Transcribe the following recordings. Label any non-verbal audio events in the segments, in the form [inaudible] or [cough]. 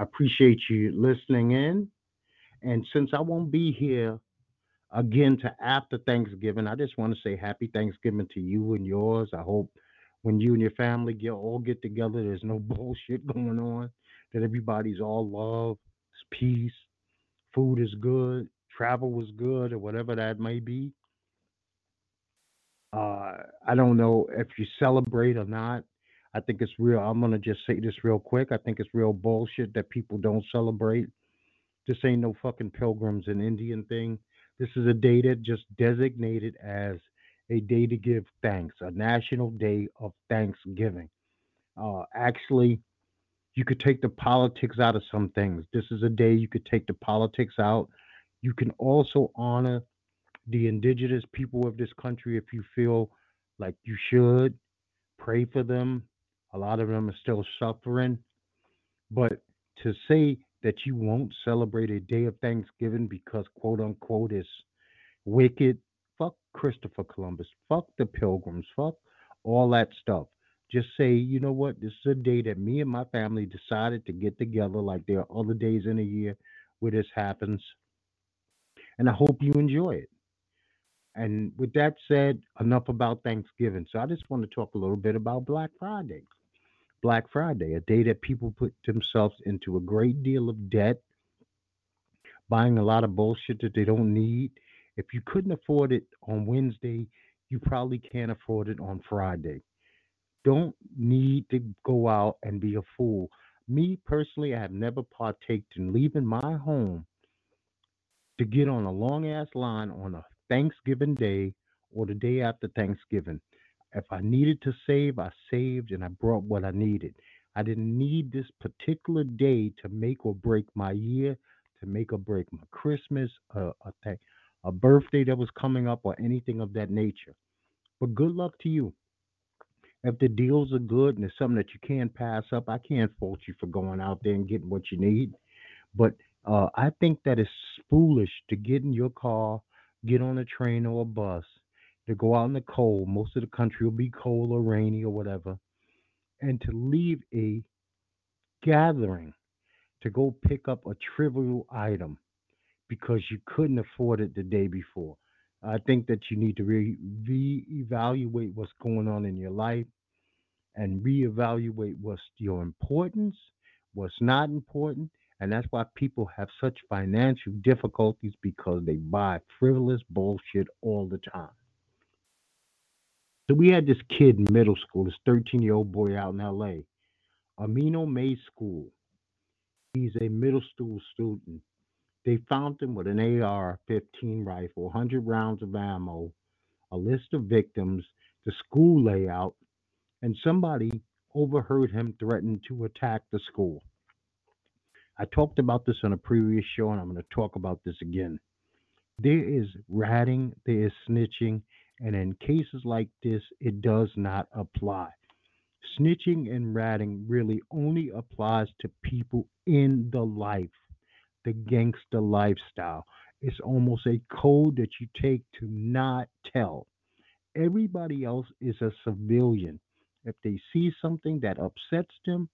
I appreciate you listening in. And since I won't be here again to after Thanksgiving, I just want to say happy Thanksgiving to you and yours. I hope when you and your family get all get together, there's no [laughs] bullshit going on, that everybody's all love, peace, food is good, travel was good, or whatever that may be. Uh, I don't know if you celebrate or not. I think it's real. I'm gonna just say this real quick. I think it's real bullshit that people don't celebrate. This ain't no fucking pilgrims and Indian thing. This is a day that just designated as a day to give thanks, a national day of thanksgiving. Uh, actually, you could take the politics out of some things. This is a day you could take the politics out. You can also honor the indigenous people of this country if you feel like you should. Pray for them. A lot of them are still suffering. But to say that you won't celebrate a day of Thanksgiving because quote unquote is wicked, fuck Christopher Columbus, fuck the pilgrims, fuck all that stuff. Just say, you know what, this is a day that me and my family decided to get together like there are other days in a year where this happens. And I hope you enjoy it. And with that said, enough about Thanksgiving. So I just want to talk a little bit about Black Friday. Black Friday, a day that people put themselves into a great deal of debt, buying a lot of bullshit that they don't need. If you couldn't afford it on Wednesday, you probably can't afford it on Friday. Don't need to go out and be a fool. Me personally, I have never partaked in leaving my home to get on a long ass line on a Thanksgiving Day or the day after Thanksgiving. If I needed to save, I saved and I brought what I needed. I didn't need this particular day to make or break my year, to make or break my Christmas, a, a, th- a birthday that was coming up, or anything of that nature. But good luck to you. If the deals are good and it's something that you can't pass up, I can't fault you for going out there and getting what you need. But uh, I think that it's foolish to get in your car, get on a train or a bus, to go out in the cold. Most of the country will be cold or rainy or whatever, and to leave a gathering to go pick up a trivial item because you couldn't afford it the day before. I think that you need to re- reevaluate what's going on in your life and reevaluate what's your importance, what's not important. And that's why people have such financial difficulties because they buy frivolous bullshit all the time. So we had this kid in middle school, this 13 year old boy out in LA, Amino May School. He's a middle school student. They found him with an AR 15 rifle, 100 rounds of ammo, a list of victims, the school layout, and somebody overheard him threaten to attack the school. I talked about this on a previous show, and I'm going to talk about this again. There is ratting, there is snitching, and in cases like this, it does not apply. Snitching and ratting really only applies to people in the life, the gangster lifestyle. It's almost a code that you take to not tell. Everybody else is a civilian. If they see something that upsets them,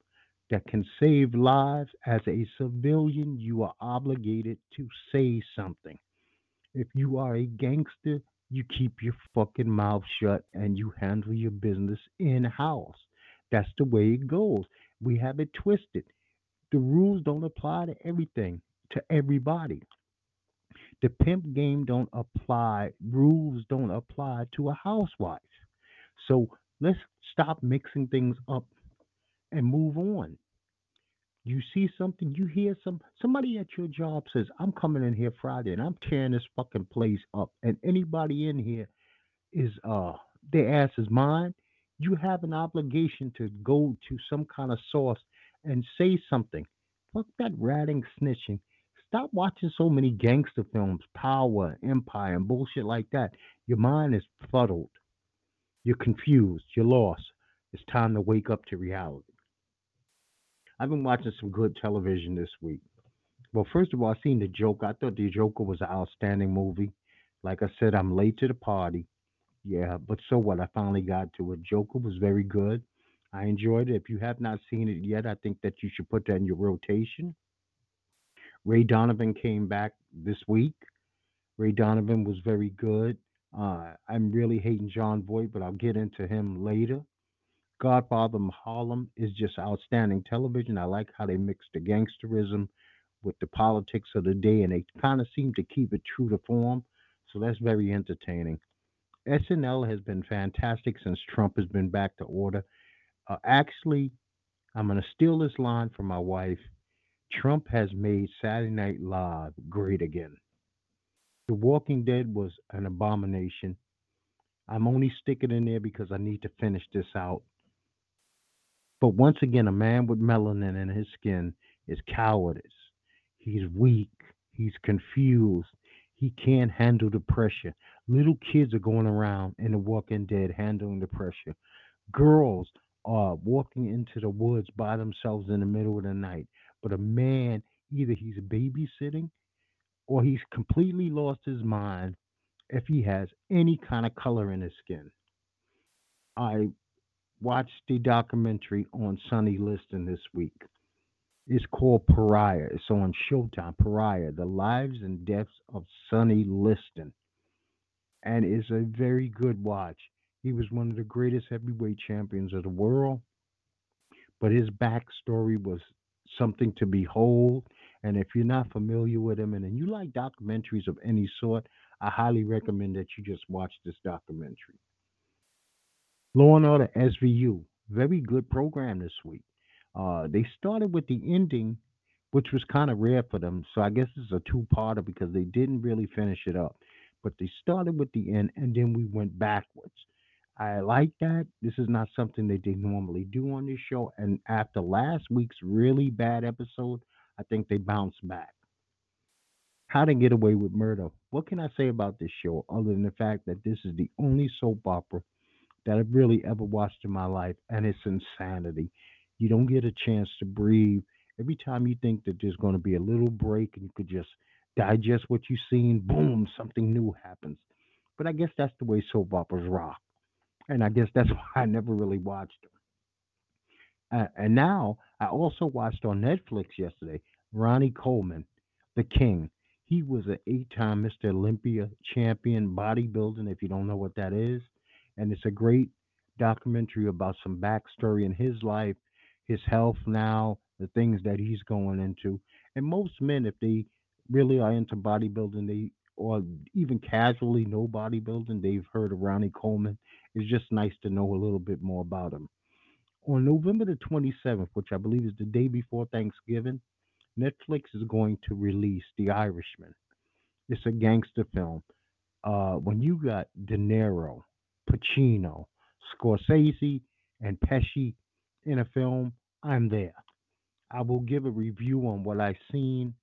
that can save lives, as a civilian, you are obligated to say something. If you are a gangster, you keep your fucking mouth shut and you handle your business in house. That's the way it goes. We have it twisted. The rules don't apply to everything, to everybody. The pimp game don't apply, rules don't apply to a housewife. So let's stop mixing things up and move on. You see something, you hear some somebody at your job says, I'm coming in here Friday and I'm tearing this fucking place up. And anybody in here is uh their ass is mine. You have an obligation to go to some kind of source and say something. Fuck that ratting snitching. Stop watching so many gangster films, power, empire, and bullshit like that. Your mind is fuddled. You're confused. You're lost. It's time to wake up to reality. I've been watching some good television this week. Well, first of all, I seen the Joker. I thought the Joker was an outstanding movie. Like I said, I'm late to the party. Yeah, but so what? I finally got to it. Joker was very good. I enjoyed it. If you have not seen it yet, I think that you should put that in your rotation. Ray Donovan came back this week. Ray Donovan was very good. Uh, I'm really hating Jon Voight, but I'll get into him later. Godfather Harlem is just outstanding television. I like how they mix the gangsterism with the politics of the day, and they kind of seem to keep it true to form. So that's very entertaining. SNL has been fantastic since Trump has been back to order. Uh, actually, I'm going to steal this line from my wife. Trump has made Saturday Night Live great again. The Walking Dead was an abomination. I'm only sticking in there because I need to finish this out. But once again, a man with melanin in his skin is cowardice. He's weak. He's confused. He can't handle the pressure. Little kids are going around in The Walking Dead handling the pressure. Girls are walking into the woods by themselves in the middle of the night. But a man, either he's babysitting or he's completely lost his mind if he has any kind of color in his skin. I watched the documentary on Sonny Liston this week. It's called Pariah. It's on Showtime. Pariah: The Lives and Deaths of Sonny Liston, and it's a very good watch. He was one of the greatest heavyweight champions of the world, but his backstory was something to behold. And if you're not familiar with him and, and you like documentaries of any sort, I highly recommend that you just watch this documentary. Law and Order SVU, very good program this week. Uh, they started with the ending, which was kind of rare for them. So I guess it's a two-parter because they didn't really finish it up. But they started with the end, and then we went backwards. I like that. This is not something that they normally do on this show. And after last week's really bad episode, I think they bounced back. How to Get Away with Murder. What can I say about this show other than the fact that this is the only soap opera that I've really ever watched in my life, and it's insanity. You don't get a chance to breathe. Every time you think that there's going to be a little break and you could just digest what you've seen, boom, something new happens. But I guess that's the way soap operas rock. And I guess that's [laughs] why I never really watched them. Uh, and now I also watched on Netflix yesterday Ronnie Coleman, the King. He was an eight-time Mr. Olympia champion bodybuilding. If you don't know what that is, and it's a great documentary about some backstory in his life, his health now, the things that he's going into. And most men, if they really are into bodybuilding, they or even casually know bodybuilding, they've heard of Ronnie Coleman. It's just nice to know a little bit more about him. On November the 27th, which I believe is the day before Thanksgiving, Netflix is going to release The Irishman. It's a gangster film. Uh, when you got De Niro, Pacino, Scorsese, and Pesci in a film, I'm there. I will give a review on what I've seen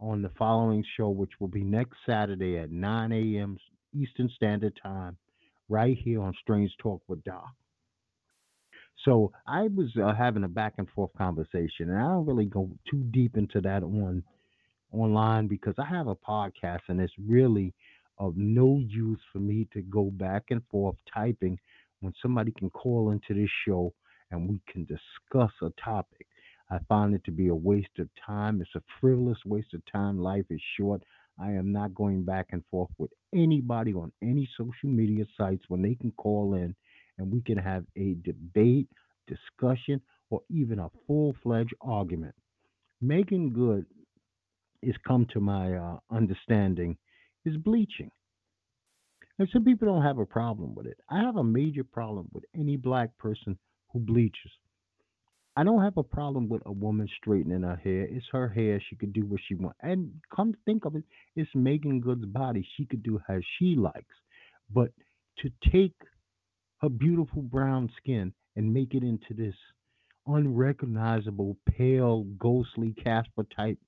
on the following show, which will be next Saturday at 9 a.m. Eastern Standard Time, right here on Strange Talk with Doc. So I was uh, having a back and forth conversation, and I don't really go too deep into that on online because I have a podcast, and it's really of no use for me to go back and forth typing when somebody can call into this show and we can discuss a topic. I find it to be a waste of time. It's a frivolous waste of time. Life is short. I am not going back and forth with anybody on any social media sites when they can call in and we can have a debate, discussion, or even a full fledged argument. Meagan Good is come to my uh, understanding is bleaching. And some people don't have a problem with it. I have a major problem with any black person who bleaches. I don't have a problem with a woman straightening her hair. It's her hair. She could do what she wants. And come to think of it, it's Meagan Good's body. She could do as she likes. But to take her beautiful brown skin and make it into this unrecognizable, pale, ghostly Casper type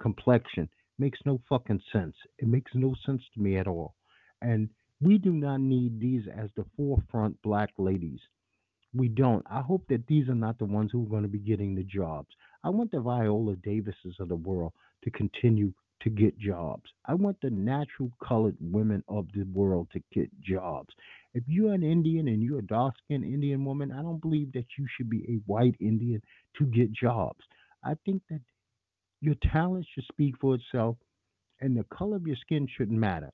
complexion makes no fucking sense. It makes no sense to me at all. And we do not need these as the forefront black ladies. We don't. I hope that these are not the ones who are going to be getting the jobs. I want the Viola Davises of the world to continue to get jobs. I want the natural colored women of the world to get jobs. If you're an Indian and you're a dark skinned Indian woman, I don't believe that you should be a white Indian to get jobs. I think that your talent should speak for itself and the color of your skin shouldn't matter.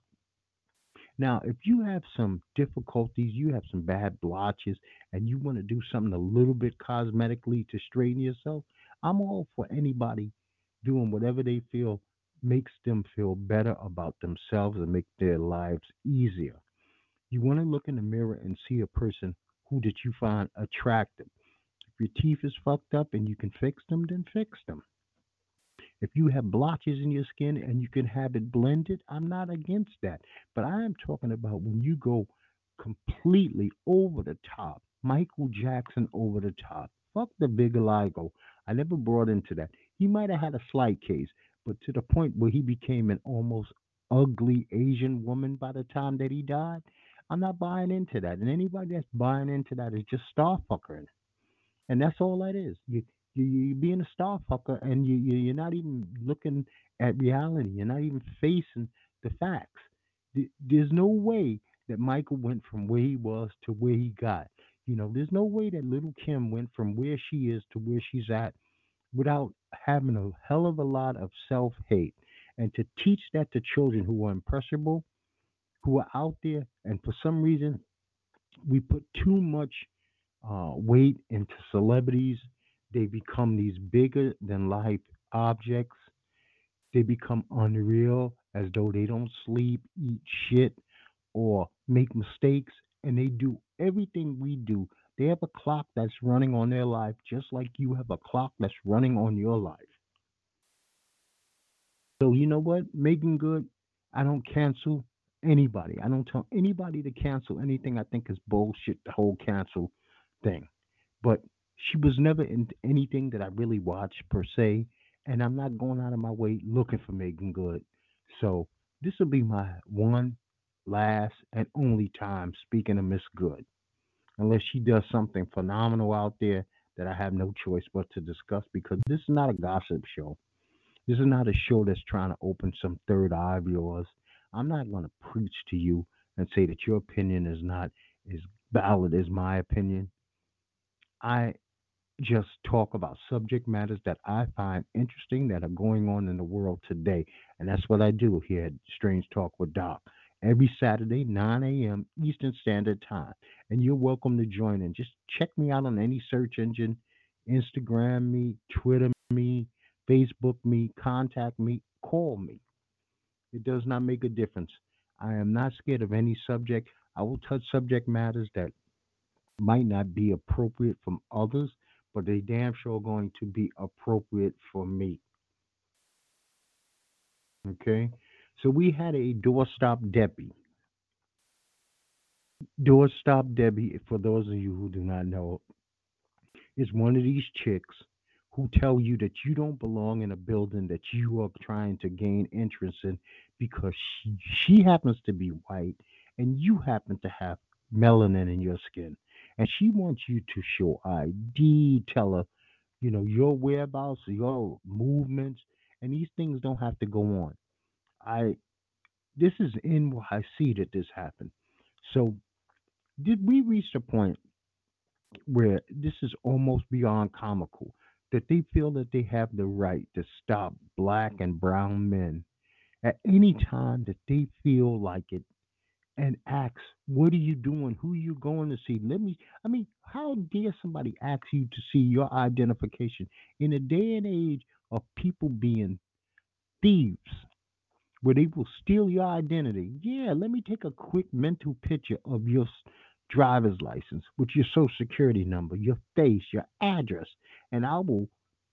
Now, if you have some difficulties, you have some bad blotches, and you want to do something a little bit cosmetically to straighten yourself, I'm all for anybody doing whatever they feel makes them feel better about themselves and make their lives easier. You want to look in the mirror and see a person who did you find attractive. If your teeth is fucked up and you can fix them, then fix them. If you have blotches in your skin and you can have it blended, I'm not against that. But I am talking about when you go completely over the top, Michael Jackson over the top. Fuck the vitiligo. I never brought into that. He might have had a slight case, but to the point where he became an almost ugly Asian woman by the time that he died, I'm not buying into that. And anybody that's buying into that is just star fuckering. And that's all that is. You you you being a star fucker and you, you you're not even looking at reality. You're not even facing the facts. There's no way that Michael went from where he was to where he got. You know, there's no way that little Kim went from where she is to where she's at without having a hell of a lot of self hate. And to teach that to children who are impressionable, who are out there, and for some reason, we put too much uh, weight into celebrities they become these bigger than life objects. They become unreal as though they don't sleep, eat shit, or make mistakes. And they do everything we do. They have a clock that's running on their life just like you have a clock that's running on your life. So, you know what? Meagan Good, I don't cancel anybody. I don't tell anybody to cancel anything I think is bullshit, the whole cancel thing. But she was never in anything that I really watched per se, and I'm not going out of my way looking for Meagan Good. So this will be my one, last, and only time speaking of Miss Good, unless she does something phenomenal out there that I have no choice but to discuss because this is not a gossip show. This is not a show that's trying to open some third eye of yours. I'm not going to preach to you and say that your opinion is not as valid as my opinion. I just talk about subject matters that I find interesting that are going on in the world today. And that's what I do here at Strange Talk with Doc. Every Saturday, 9 a.m. Eastern Standard Time. And you're welcome to join in. Just check me out on any search engine Instagram me, Twitter me, Facebook me, contact me, call me. It does not make a difference. I am not scared of any subject. I will touch subject matters that might not be appropriate from others but they damn sure going to be appropriate for me. Okay, so we had a doorstep Debbie. Doorstep Debbie, for those of you who do not know, is one of these chicks who tell you that you don't belong in a building that you are trying to gain entrance in because she, she happens to be white and you happen to have melanin in your skin and she wants you to show ID, tell her, you know, your whereabouts, your movements, and these things don't have to go on. I this is NYC that this happened. So did we reach the point where this is almost beyond comical that they feel that they have the right to stop black and brown men at any time that they feel like it and asks, What are you doing? Who you going to see? Let me, I mean, how dare somebody ask you to see your identification in a day and age of people being thieves where they will steal your identity? Yeah, let me take a quick mental picture of your driver's license with your social security number, your face, your address, and I will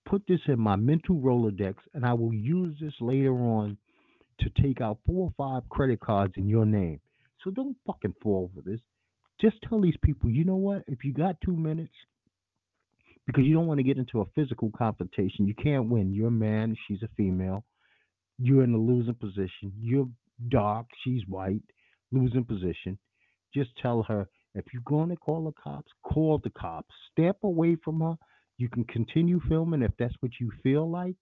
put this in my mental Rolodex and I will use this later on to take out four or five credit cards in your name. So don't fucking fall for this. Just tell these people, you know what? If you got two minutes, because you don't want to get into a physical confrontation, you can't win. You're a man, she's a female. You're in a losing position. You're dark, she's white, losing position. Just tell her if you're going to call the cops, call the cops. Step away from her. You can continue filming if that's what you feel like,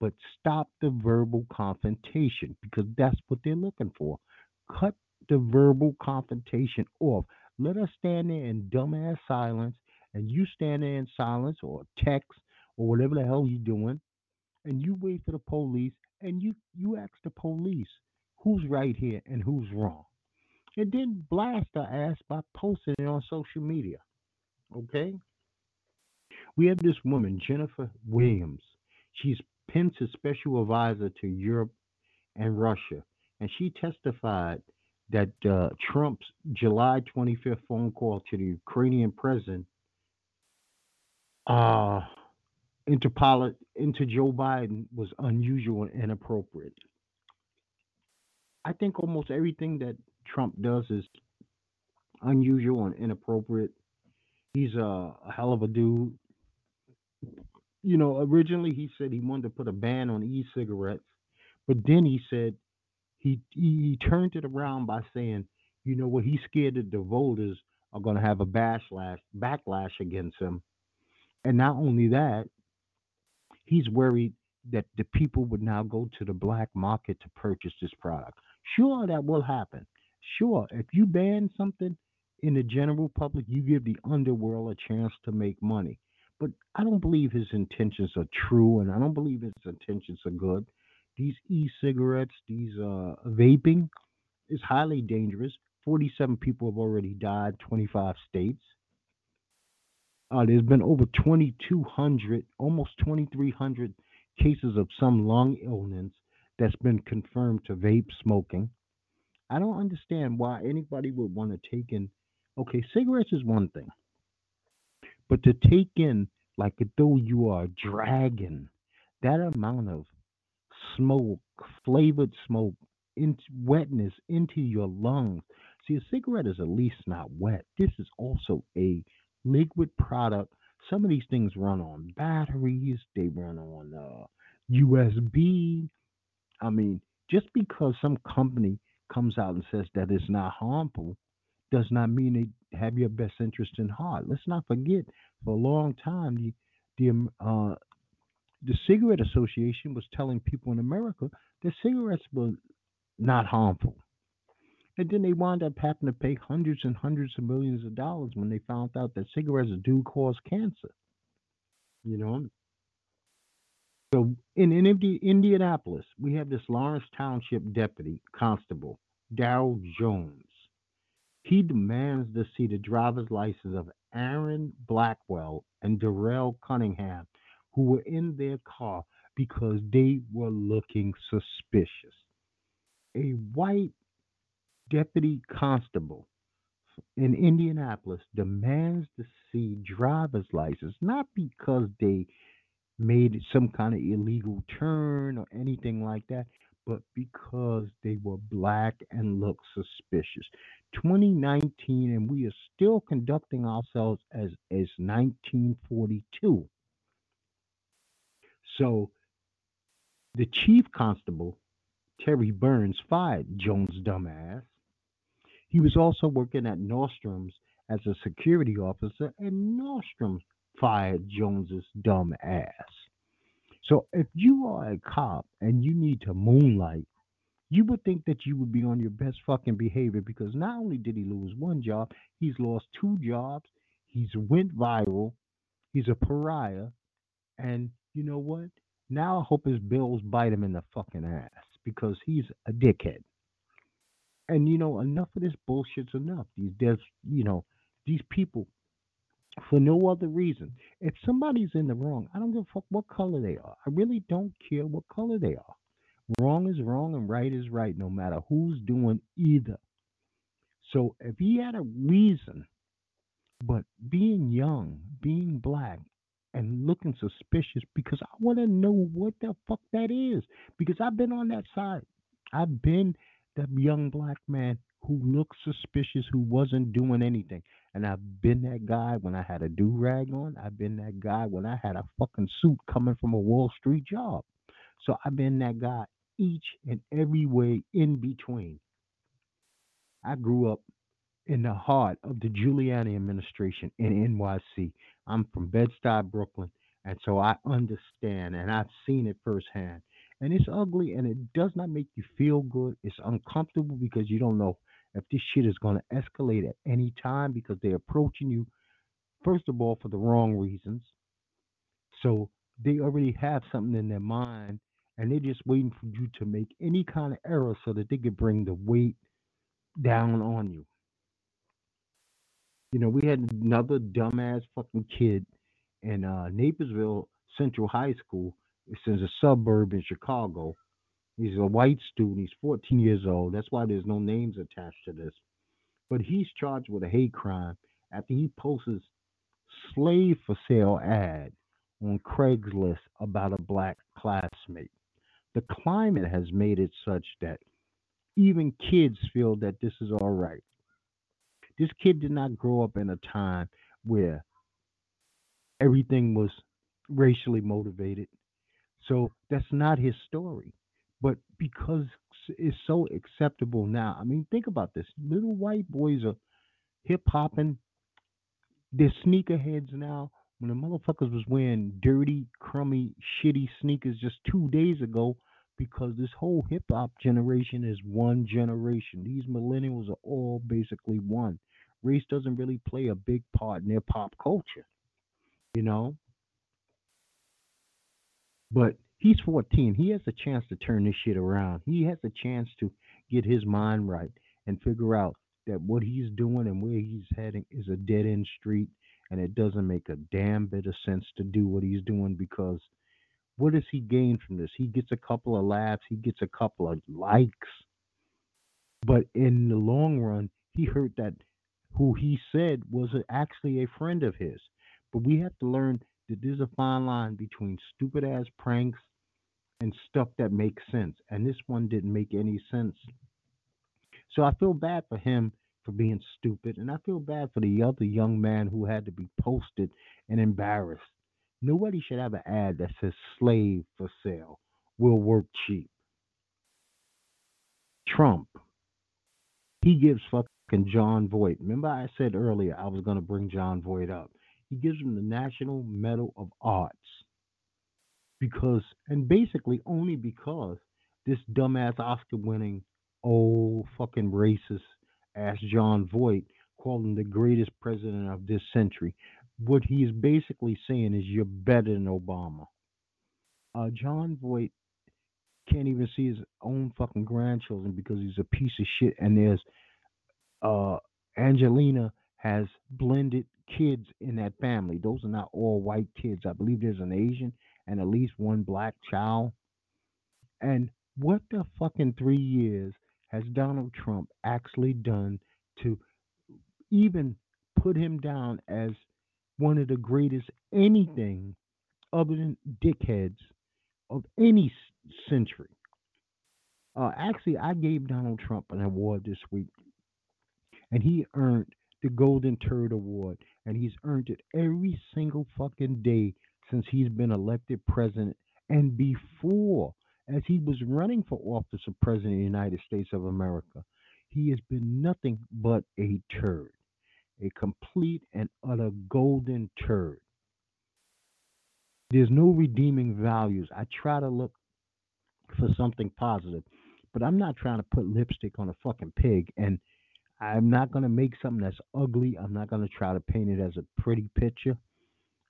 but stop the verbal confrontation because that's what they're looking for. Cut the verbal confrontation off. Let us stand there in dumbass silence, and you stand there in silence or text or whatever the hell you're doing, and you wait for the police, and you you ask the police who's right here and who's wrong, and then blast our ass by posting it on social media. Okay? We have this woman, Jennifer Williams. She's Pence's special advisor to Europe and Russia, and she testified that uh, Trump's July 25th phone call to the Ukrainian president uh, into, poli- into Joe Biden was unusual and inappropriate. I think almost everything that Trump does is unusual and inappropriate. He's a, a hell of a dude. You know, originally he said he wanted to put a ban on e-cigarettes, but then he said he he, he turned it around by saying, you know what, he's scared that the voters are going to have a backlash backlash against him, and not only that, he's worried that the people would now go to the black market to purchase this product. Sure, that will happen. Sure, if you ban something in the general public, you give the underworld a chance to make money. But I don't believe his intentions are true, and I don't believe his intentions are good. These e-cigarettes, these uh, vaping, is highly dangerous. 47 people have already died, 25 states. Uh, there's been over 2,200, almost 2,300 cases of some lung illness that's been confirmed to vape smoking. I don't understand why anybody would want to take in. Okay, cigarettes is one thing, but to take in like though you are a dragon, that amount of smoke, flavored smoke, into wetness into your lungs. See, a cigarette is at least not wet. This is also a liquid product. Some of these things run on batteries. They run on uh, USB. I mean, just because some company comes out and says that it's not harmful does not mean they have your best interest in heart. Let's not forget, for a long time, the the uh, the cigarette association was telling people in America that cigarettes were not harmful. And then they wound up having to pay hundreds and hundreds of millions of dollars when they found out that cigarettes do cause cancer. You know, so in, in Indi- Indianapolis, we have this Lawrence Township deputy constable, Daryl Jones. He demands to see the driver's license of Aaron Blackwell and Darrell Cunningham, who were in their car because they were looking suspicious. A white deputy constable in Indianapolis demands to see driver's license, not because they made some kind of illegal turn or anything like that, but because they were black and looked suspicious. 2019, and we are still conducting ourselves as as 1942. So the chief constable, Terry Burns, fired Jones' dumbass. He was also working at Nordstrom's as a security officer, and Nordstrom fired Jones's dumb ass. So if you are a cop and you need to moonlight, you would think that you would be on your best fucking behavior because not only did he lose one job, he's lost two jobs, he's went viral, he's a pariah, and you know what? Now I hope his bills bite him in the fucking ass because he's a dickhead. And you know, enough of this bullshit's enough. These there's you know, these people for no other reason. If somebody's in the wrong, I don't give a fuck what color they are. I really don't care what color they are. Wrong is wrong and right is right, no matter who's doing either. So if he had a reason, but being young, being black, and looking suspicious, because I want to know what the fuck that is. Because I've been on that side. I've been the young black man who looked suspicious, who wasn't doing anything. And I've been that guy when I had a do rag on. I've been that guy when I had a fucking suit coming from a Wall Street job. So I've been that guy each and every way in between. I grew up in the heart of the Giuliani administration in NYC. I'm from Bed-Stuy, Brooklyn, and so I understand and I've seen it firsthand. And it's ugly and it does not make you feel good. It's uncomfortable because you don't know if this shit is going to escalate at any time because they're approaching you, first of all, for the wrong reasons. So they already have something in their mind and they're just waiting for you to make any kind of error so that they can bring the weight down on you. You know, we had another dumbass fucking kid in uh, Naperville Central High School. It's in a suburb in Chicago. He's a white student. He's 14 years old. That's why there's no names attached to this. But he's charged with a hate crime after he posts slave for sale ad on Craigslist about a black classmate. The climate has made it such that even kids feel that this is all right. This kid did not grow up in a time where everything was racially motivated. So that's not his story. But because it's so acceptable now, I mean, think about this. Little white boys are hip hopping, they're sneakerheads now. When the motherfuckers was wearing dirty, crummy, shitty sneakers just two days ago, because this whole hip hop generation is one generation. These millennials are all basically one. Race doesn't really play a big part in their pop culture, you know? But he's 14. He has a chance to turn this shit around. He has a chance to get his mind right and figure out that what he's doing and where he's heading is a dead end street and it doesn't make a damn bit of sense to do what he's doing because what does he gain from this? He gets a couple of laughs, he gets a couple of likes. But in the long run, he hurt that who he said was actually a friend of his. But we have to learn that there's a fine line between stupid ass pranks and stuff that makes sense. And this one didn't make any sense. So I feel bad for him for being stupid. And I feel bad for the other young man who had to be posted and embarrassed. Nobody should have an ad that says slave for sale, will work cheap. Trump, he gives fucking Jon Voight. Remember, I said earlier I was going to bring Jon Voight up. He gives him the National Medal of Arts because, and basically only because this dumbass Oscar winning old fucking racist ass John Voight called him the greatest president of this century what he's basically saying is you're better than Obama. Uh, Jon Voight can't even see his own fucking grandchildren because he's a piece of shit. And there's uh, Angelina has blended kids in that family. Those are not all white kids. I believe there's an Asian and at least one black child. And what the fucking three years has Donald Trump actually done to even put him down as one of the greatest anything other than dickheads of any century. Uh, actually, I gave Donald Trump an award this week, and he earned the Golden Turd Award, and he's earned it every single fucking day since he's been elected president and before, as he was running for office of president of the United States of America. He has been nothing but a turd a complete and utter golden turd. There's no redeeming values. I try to look for something positive, but I'm not trying to put lipstick on a fucking pig. And I'm not going to make something that's ugly. I'm not going to try to paint it as a pretty picture.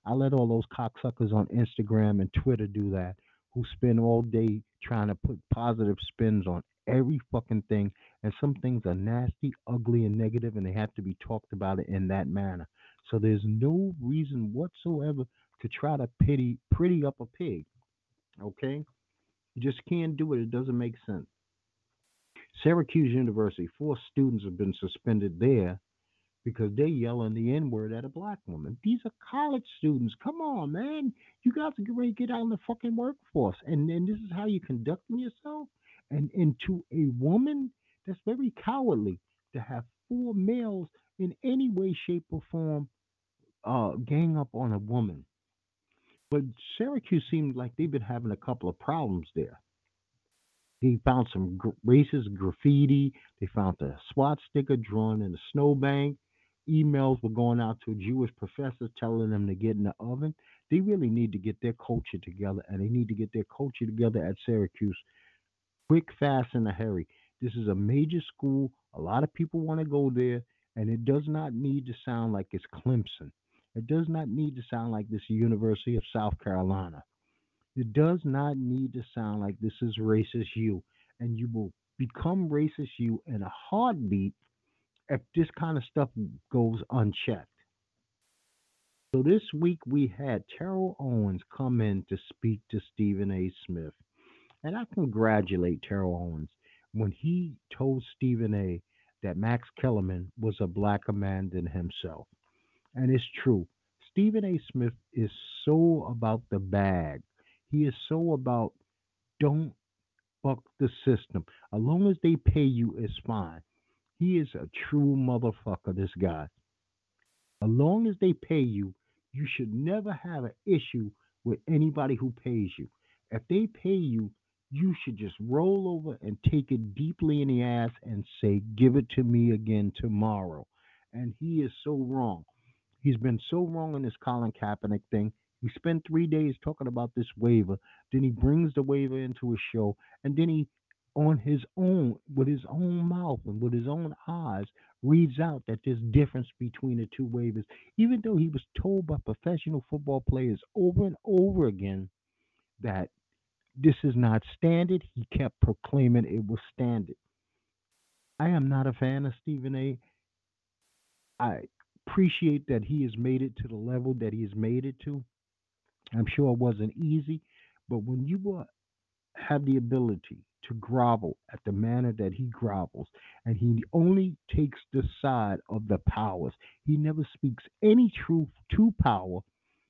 I let all those cocksuckers on Instagram and Twitter do that who spend all day trying to put positive spins on every fucking thing. And some things are nasty, ugly, and negative, and they have to be talked about it in that manner. So there's no reason whatsoever to try to pity pretty up a pig. Okay? You just can't do it. It doesn't make sense. Syracuse University, four students have been suspended there because they're yelling the N word at a black woman. These are college students. Come on, man. You guys are ready to get out in the fucking workforce. And then this is how you're conducting yourself? and, and to a woman, that's very cowardly to have four males in any way, shape, or form uh, gang up on a woman. But Syracuse seemed like they've been having a couple of problems there. They found some gr- racist graffiti. They found a SWAT sticker drawn in a snowbank. Emails were going out to Jewish professors telling them to get in the oven. They really need to get their culture together, and they need to get their culture together at Syracuse quick, fast, and a hurry. This is a major school A lot of people want to go there, and it does not need to sound like it's Clemson. It does not need to sound like this University of South Carolina. It does not need to sound like this is racist you, and you will become racist you in a heartbeat if this kind of stuff goes unchecked. So this week we had Terrell Owens come in to speak to Stephen A. Smith. And I congratulate Terrell Owens when he told Stephen A. that Max Kellerman was a blacker man than himself. And it's true. Stephen A. Smith is so about the bag. He is so about don't fuck the system. As long as they pay you, it's fine. He is a true motherfucker, this guy. As long as they pay you, you should never have an issue with anybody who pays you. If they pay you, you should just roll over and take it deeply in the ass and say, Give it to me again tomorrow. And he is so wrong. He's been so wrong in this Colin Kaepernick thing. He spent three days talking about this waiver. Then he brings the waiver into a show. And then he, on his own, with his own mouth and with his own eyes, reads out that there's difference between the two waivers. Even though he was told by professional football players over and over again that this is not standard, he kept proclaiming it was standard. I am not a fan of Stephen A. I appreciate that he has made it to the level that he has made it to. I'm sure it wasn't easy, but when you uh, have the ability to grovel at the manner that he grovels, and he only takes the side of the powers, he never speaks any truth to power.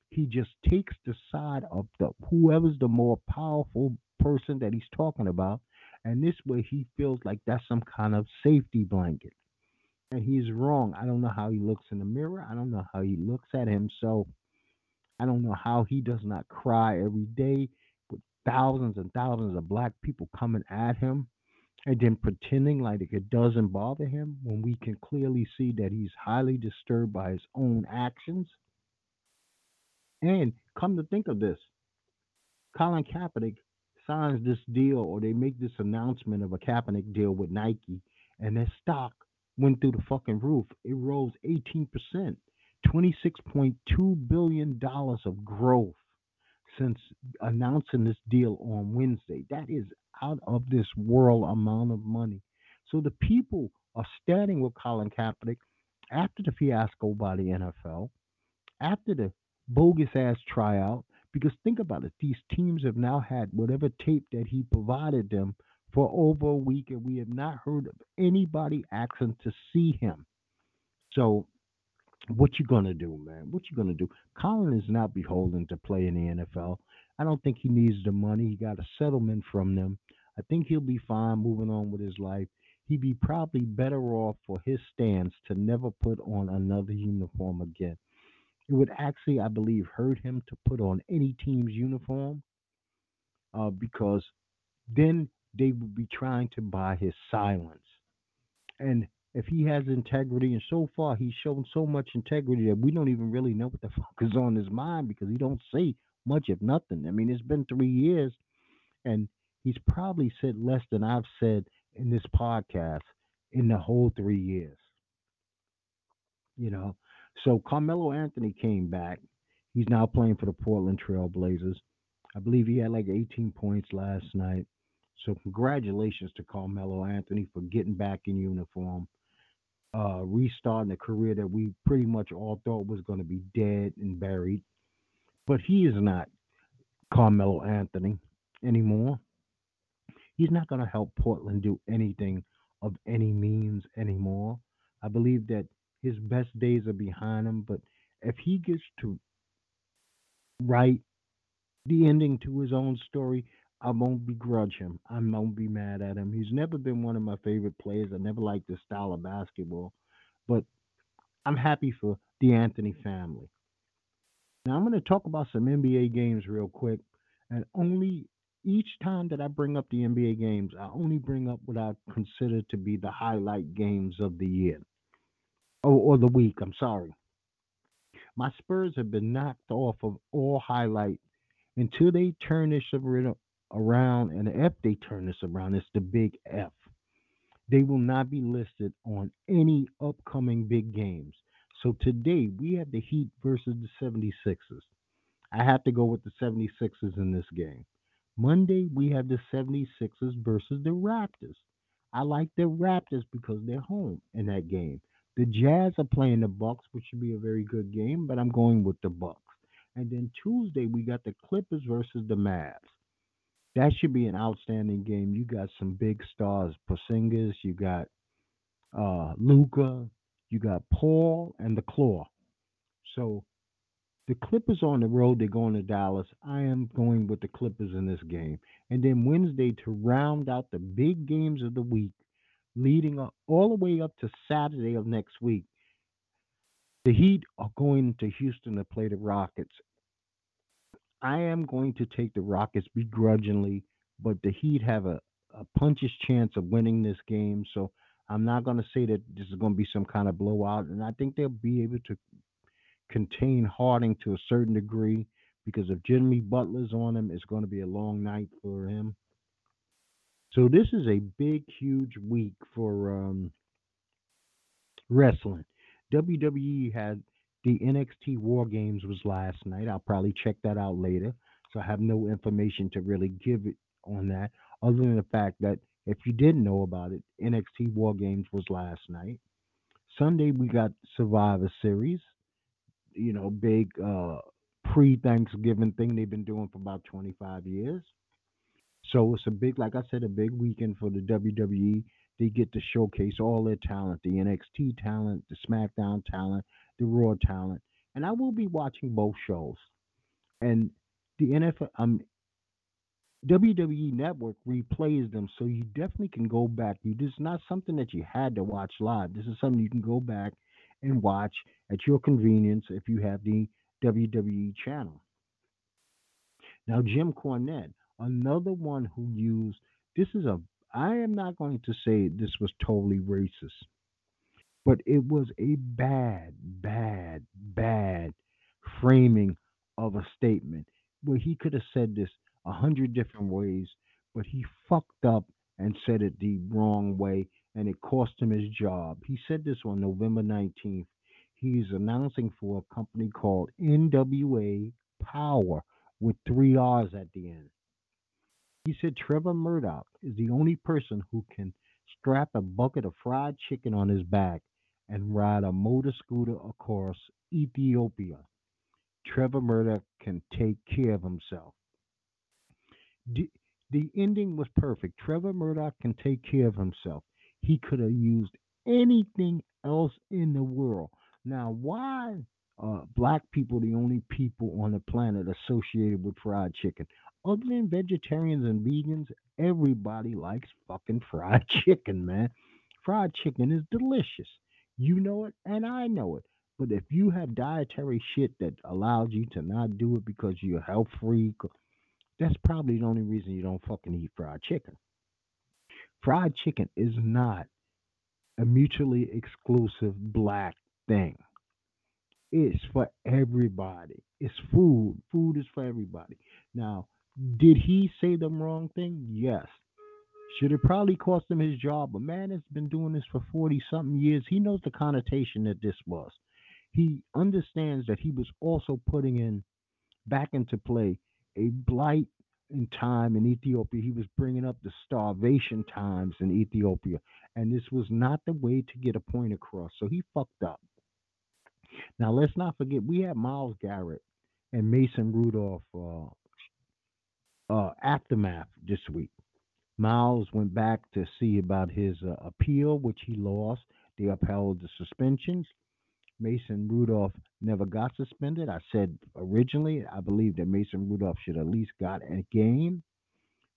He just takes the side of the whoever's the more powerful person that he's talking about, and this way he feels like that's some kind of safety blanket. And he's wrong. I don't know how he looks in the mirror. I don't know how he looks at himself. I don't know how he does not cry every day with thousands and thousands of black people coming at him and then pretending like it doesn't bother him when we can clearly see that he's highly disturbed by his own actions. And come to think of this, Colin Kaepernick signs this deal or they make this announcement of a Kaepernick deal with Nike and their stock went through the fucking roof. It rose 18%, $26.2 billion of growth since announcing this deal on Wednesday. That is out of this world amount of money. So the people are standing with Colin Kaepernick after the fiasco by the NFL, after the bogus ass tryout. Because think about it, these teams have now had whatever tape that he provided them for over a week, and we have not heard of anybody asking to see him. So, what you gonna do, man? What you gonna do? Colin is not beholden to play in the NFL. I don't think he needs the money. He got a settlement from them. I think he'll be fine moving on with his life. He'd be probably better off for his stance to never put on another uniform again. It would actually, I believe, hurt him to put on any team's uniform uh, because then they would be trying to buy his silence. And if he has integrity, and so far he's shown so much integrity that we don't even really know what the [laughs] fuck is on his mind because he don't say much of nothing. I mean, it's been three years, and he's probably said less than I've said in this podcast in the whole three years. You know, so Carmelo Anthony came back. He's now playing for the Portland Trail Blazers. I believe he had like 18 points last night. So congratulations to Carmelo Anthony for getting back in uniform, uh, restarting a career that we pretty much all thought was going to be dead and buried. But he is not Carmelo Anthony anymore. He's not going to help Portland do anything of any means anymore. I believe that his best days are behind him, but if he gets to write the ending to his own story, I won't begrudge him. I won't be mad at him. He's never been one of my favorite players. I never liked his style of basketball, but I'm happy for the Anthony family. Now I'm going to talk about some NBA games real quick, and only each time that I bring up the NBA games, I only bring up what I consider to be the highlight games of the year, or, or the week. I'm sorry. My Spurs have been knocked off of all highlight until they turn this around, and if they turn this around, it's the big F. They will not be listed on any upcoming big games. So today we have the Heat versus the 76ers. I have to go with the 76ers in this game. Monday we have the 76ers versus the Raptors. I like the Raptors because they're home in that game. The Jazz are playing the Bucks, which should be a very good game, but I'm going with the Bucks. And then Tuesday we got the Clippers versus the Mavs. That should be an outstanding game. You got some big stars, Porzingis, you got uh Luka, you got Paul and the Claw. So the Clippers on the road, they're going to Dallas. I am going with the Clippers in this game. And then Wednesday to round out the big games of the week, leading up all the way up to Saturday of next week. The Heat are going to Houston to play the Rockets. I am going to take the Rockets begrudgingly, but the Heat have a, a chance of winning this game. So I'm not going to say that this is going to be some kind of blowout. And I think they'll be able to contain Harden to a certain degree because if Jimmy Butler's on him, it's going to be a long night for him. So this is a big, huge week for um, wrestling. WWE had the NXT War Games was last night. I'll probably check that out later. So I have no information to really give it on that, other than the fact that if you didn't know about it, NXT War Games was last night. Sunday we got Survivor Series you know, big uh, pre Thanksgiving thing they've been doing for about 25 years. So it's a big, like I said, a big weekend for the WWE. They get to showcase all their talent, the NXT talent, the SmackDown talent, the Raw talent, and I will be watching both shows. And the NFL, um, WWE Network replays them, so you definitely can go back. You this is not something that you had to watch live. This is something you can go back and watch at your convenience if you have the WWE channel. Now, Jim Cornette, another one who used this is a I am not going to say this was totally racist, but it was a bad, bad, bad framing of a statement where he could have said this a hundred different ways, but he fucked up and said it the wrong way and it cost him his job. He said this on November 19th. He's announcing for a company called NWA Powerrr with three R's at the end. He said Trevor Murdoch is the only person who can strap a bucket of fried chicken on his back and ride a motor scooter across Ethiopia. Trevor Murdoch can take care of himself. The, ending was perfect. Trevor Murdoch can take care of himself. He could have used anything else in the world. Now, why are black people the only people on the planet associated with fried chicken? Other than vegetarians and vegans, everybody likes fucking fried [laughs] chicken, man. Fried chicken is delicious. You know it, and I know it. But if you have dietary shit that allows you to not do it because you're a health freak, that's probably the only reason you don't fucking eat fried chicken fried chicken is not a mutually exclusive black thing. It's for everybody. It's food. Food is for everybody. Now, did he say the wrong thing? Yes. Should it probably cost him his job? A man has been doing this for 40 something years. He knows the connotation that this was. He understands that he was also putting in back into play a blight in time in Ethiopia. He was bringing up the starvation times in Ethiopia, and this was not the way to get a point across. So he fucked up. Now let's not forget we had Myles Garrett and Mason Rudolph uh, uh, aftermath this week. Myles went back to see about his uh, appeal, which he lost. They upheld the suspensions. Mason Rudolph never got suspended. I said originally I believe that Mason Rudolph should at least got a game.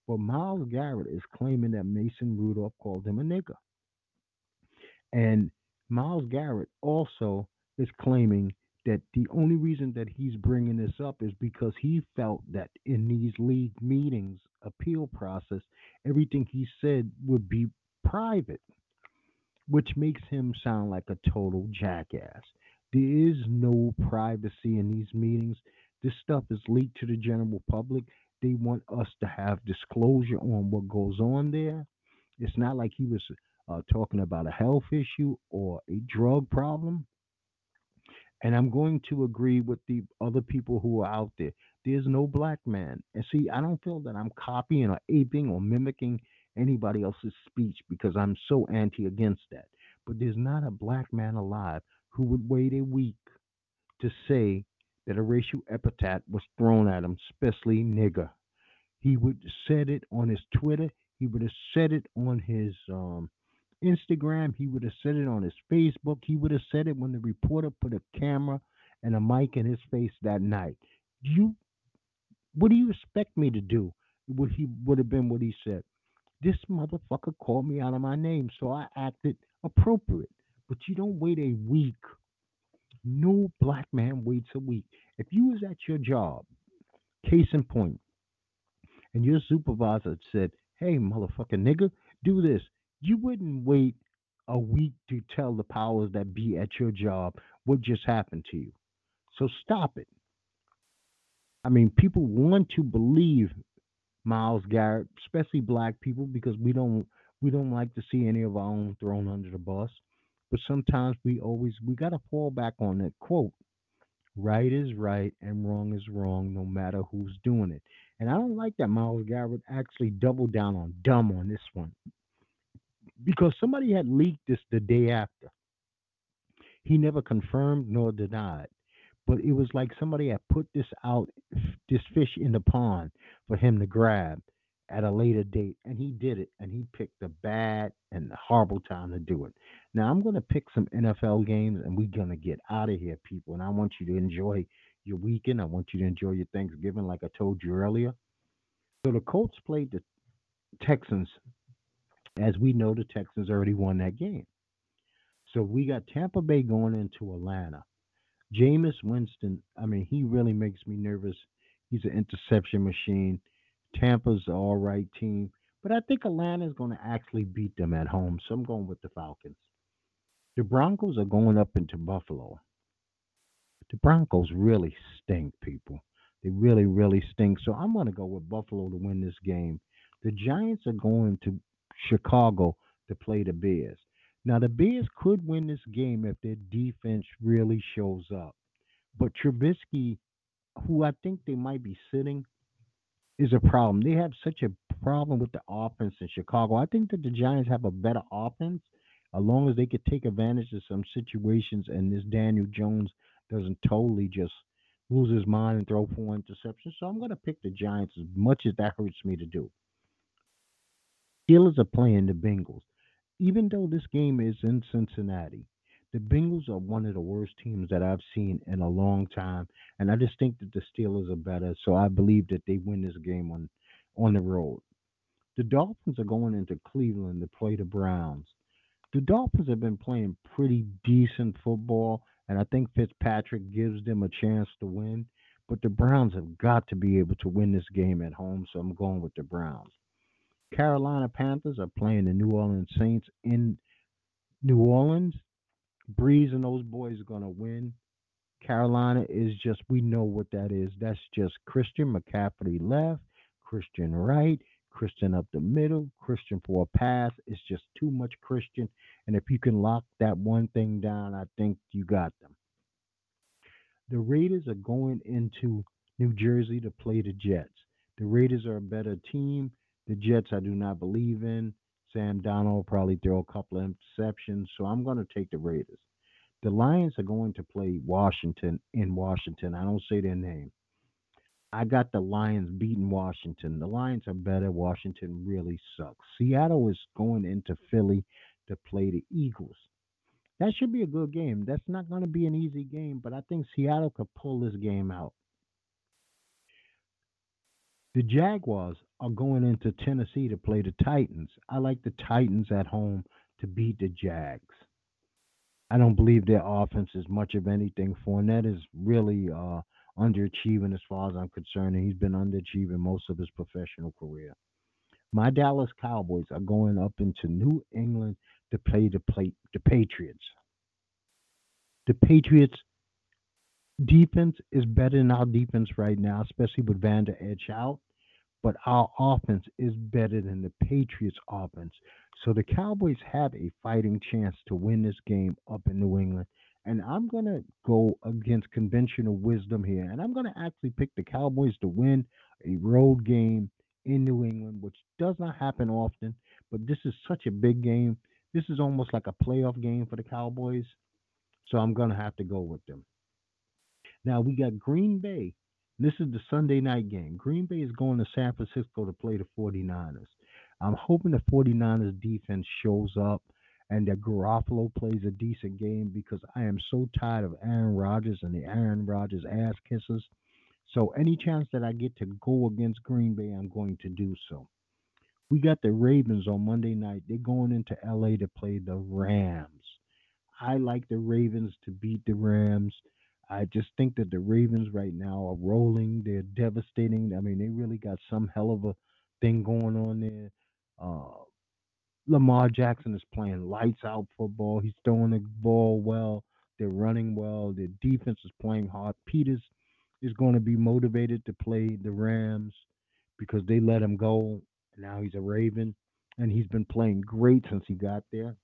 But Myles Garrett is claiming that Mason Rudolph called him a nigger. And Myles Garrett also is claiming that the only reason that he's bringing this up is because he felt that in these league meetings, appeal process, everything he said would be private which makes him sound like a total jackass. There is no privacy in these meetings. This stuff is leaked to the general public. They want us to have disclosure on what goes on there. It's not like he was uh, talking about a health issue or a drug problem. And I'm going to agree with the other people who are out there. There's no black man. And see, I don't feel that I'm copying or aping or mimicking anybody else's speech because I'm so anti against that. But there's not a black man alive who would wait a week to say that a racial epithet was thrown at him, especially nigger. He would said it on his Twitter. He would have said it on his um, Instagram. He would have said it on his Facebook. He would have said it when the reporter put a camera and a mic in his face that night. You, what do you expect me to do? Would he would have been what he said. This motherfucker called me out of my name, so I acted appropriate. But you don't wait a week. No black man waits a week. If you was at your job, case in point, and your supervisor said, "Hey, motherfucker, nigga, do this," you wouldn't wait a week to tell the powers that be at your job what just happened to you. So stop it. I mean, people want to believe Myles Garrett, especially black people, because we don't we don't like to see any of our own thrown under the bus. But sometimes we always we gotta fall back on that quote. Right is right and wrong is wrong, no matter who's doing it. And I don't like that Myles Garrett actually doubled down on dumb on this one because somebody had leaked this the day after. He never confirmed nor denied, but it was like somebody had put this out, this fish in the pond for him to grab at a later date, and he did it, and he picked a bad and the horrible time to do it. Now I'm going to pick some NFL games, and we're going to get out of here, people. And I want you to enjoy your weekend. I want you to enjoy your Thanksgiving, like I told you earlier. So the Colts played the Texans as we know, the Texans already won that game. So we got Tampa Bay going into Atlanta. Jameis Winston, I mean, he really makes me nervous. He's an interception machine. Tampa's all right team. But I think Atlanta is going to actually beat them at home. So I'm going with the Falcons. The Broncos are going up into Buffalo. The Broncos really stink, people. They really, really stink. So I'm going to go with Buffalo to win this game. The Giants are going to Chicago to play the Bears. Now, the Bears could win this game if their defense really shows up. But Trubisky, who I think they might be sitting, is a problem. They have such a problem with the offense in Chicago. I think that the Giants have a better offense as long as they could take advantage of some situations and this Daniel Jones doesn't totally just lose his mind and throw four interceptions. So I'm going to pick the Giants as much as that hurts me to do. Steelers are playing the Bengals. Even though this game is in Cincinnati, the Bengals are one of the worst teams that I've seen in a long time, and I just think that the Steelers are better. So I believe that they win this game on on the road. The Dolphins are going into Cleveland to play the Browns. The Dolphins have been playing pretty decent football, and I think Fitzpatrick gives them a chance to win. But the Browns have got to be able to win this game at home, so I'm going with the Browns. Carolina Panthers are playing the New Orleans Saints in New Orleans. Brees and those boys are going to win. Carolina is just, we know what that is. That's just Christian McCaffrey left, Christian right, Christian up the middle, Christian for a pass. It's just too much Christian. And if you can lock that one thing down, I think you got them. The Raiders are going into New Jersey to play the Jets. The Raiders are a better team. The Jets, I do not believe in. Sam Darnold probably throw a couple of interceptions, so I'm going to take the Raiders. The Lions are going to play Washington in Washington. I don't say their name. I got the Lions beating Washington. The Lions are better. Washington really sucks. Seattle is going into Philly to play the Eagles. That should be a good game. That's not going to be an easy game, but I think Seattle could pull this game out. The Jaguars are going into Tennessee to play the Titans. I like the Titans at home to beat the Jags. I don't believe their offense is much of anything. Fournette is really uh, underachieving as far as I'm concerned, and he's been underachieving most of his professional career. My Dallas Cowboys are going up into New England to play the play the Patriots. The Patriots defense is better than our defense right now, especially with Vander Esch out but our offense is better than the Patriots' offense. So the Cowboys have a fighting chance to win this game up in New England. And I'm going to go against conventional wisdom here. And I'm going to actually pick the Cowboys to win a road game in New England, which does not happen often. But this is such a big game. This is almost like a playoff game for the Cowboys. So I'm going to have to go with them. Now we got Green Bay. This is the Sunday night game. Green Bay is going to San Francisco to play the 49ers. I'm hoping the 49ers defense shows up and that Garoppolo plays a decent game because I am so tired of Aaron Rodgers and the Aaron Rodgers ass kissers. So any chance that I get to go against Green Bay, I'm going to do so. We got the Ravens on Monday night. They're going into LA to play the Rams. I like the Ravens to beat the Rams. I just think that the Ravens right now are rolling. They're devastating. I mean, they really got some hell of a thing going on there. Uh, Lamar Jackson is playing lights out football. He's throwing the ball well. They're running well. Their defense is playing hard. Peters is going to be motivated to play the Rams because they let him go. Now he's a Raven, and he's been playing great since he got there.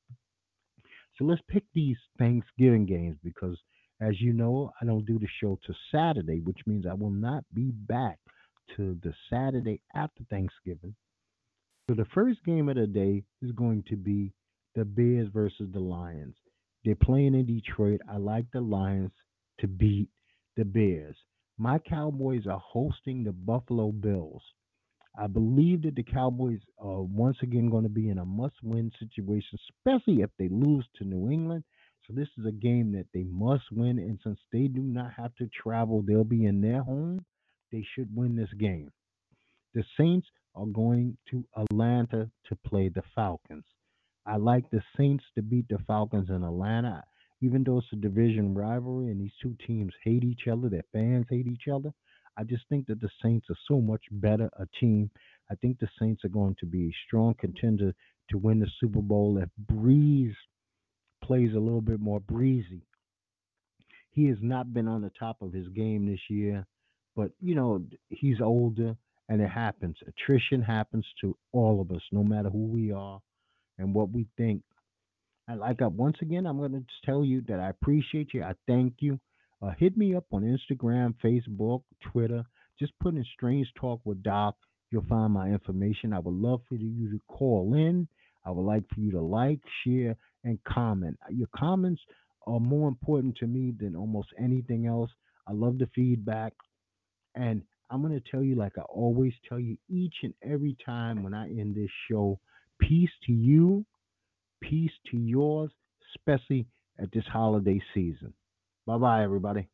So let's pick these Thanksgiving games because, as you know, I don't do the show to Saturday, which means I will not be back to the Saturday after Thanksgiving. So the first game of the day is going to be the Bears versus the Lions. They're playing in Detroit. I like the Lions to beat the Bears. My Cowboys are hosting the Buffalo Bills. I believe that the Cowboys are once again going to be in a must win situation, especially if they lose to New England. So, this is a game that they must win. And since they do not have to travel, they'll be in their home. They should win this game. The Saints are going to Atlanta to play the Falcons. I like the Saints to beat the Falcons in Atlanta, even though it's a division rivalry and these two teams hate each other, their fans hate each other. I just think that the Saints are so much better a team. I think the Saints are going to be a strong contender to win the Super Bowl if Brees plays a little bit more breezy. He has not been on the top of his game this year, but you know, he's older and it happens. Attrition happens to all of us, no matter who we are and what we think. And like I, once again, I'm going to tell you that I appreciate you. I thank you. Uh, hit me up on Instagram, Facebook, Twitter. Just put in Strange Talk with Doc. You'll find my information. I would love for you to call in. I would like for you to like, share, and comment. Uh, your comments are more important to me than almost anything else. I love the feedback. And I'm going to tell you, like I always tell you each and every time when I end this show, peace to you, peace to yours, especially at this holiday season. Bye bye, everybody.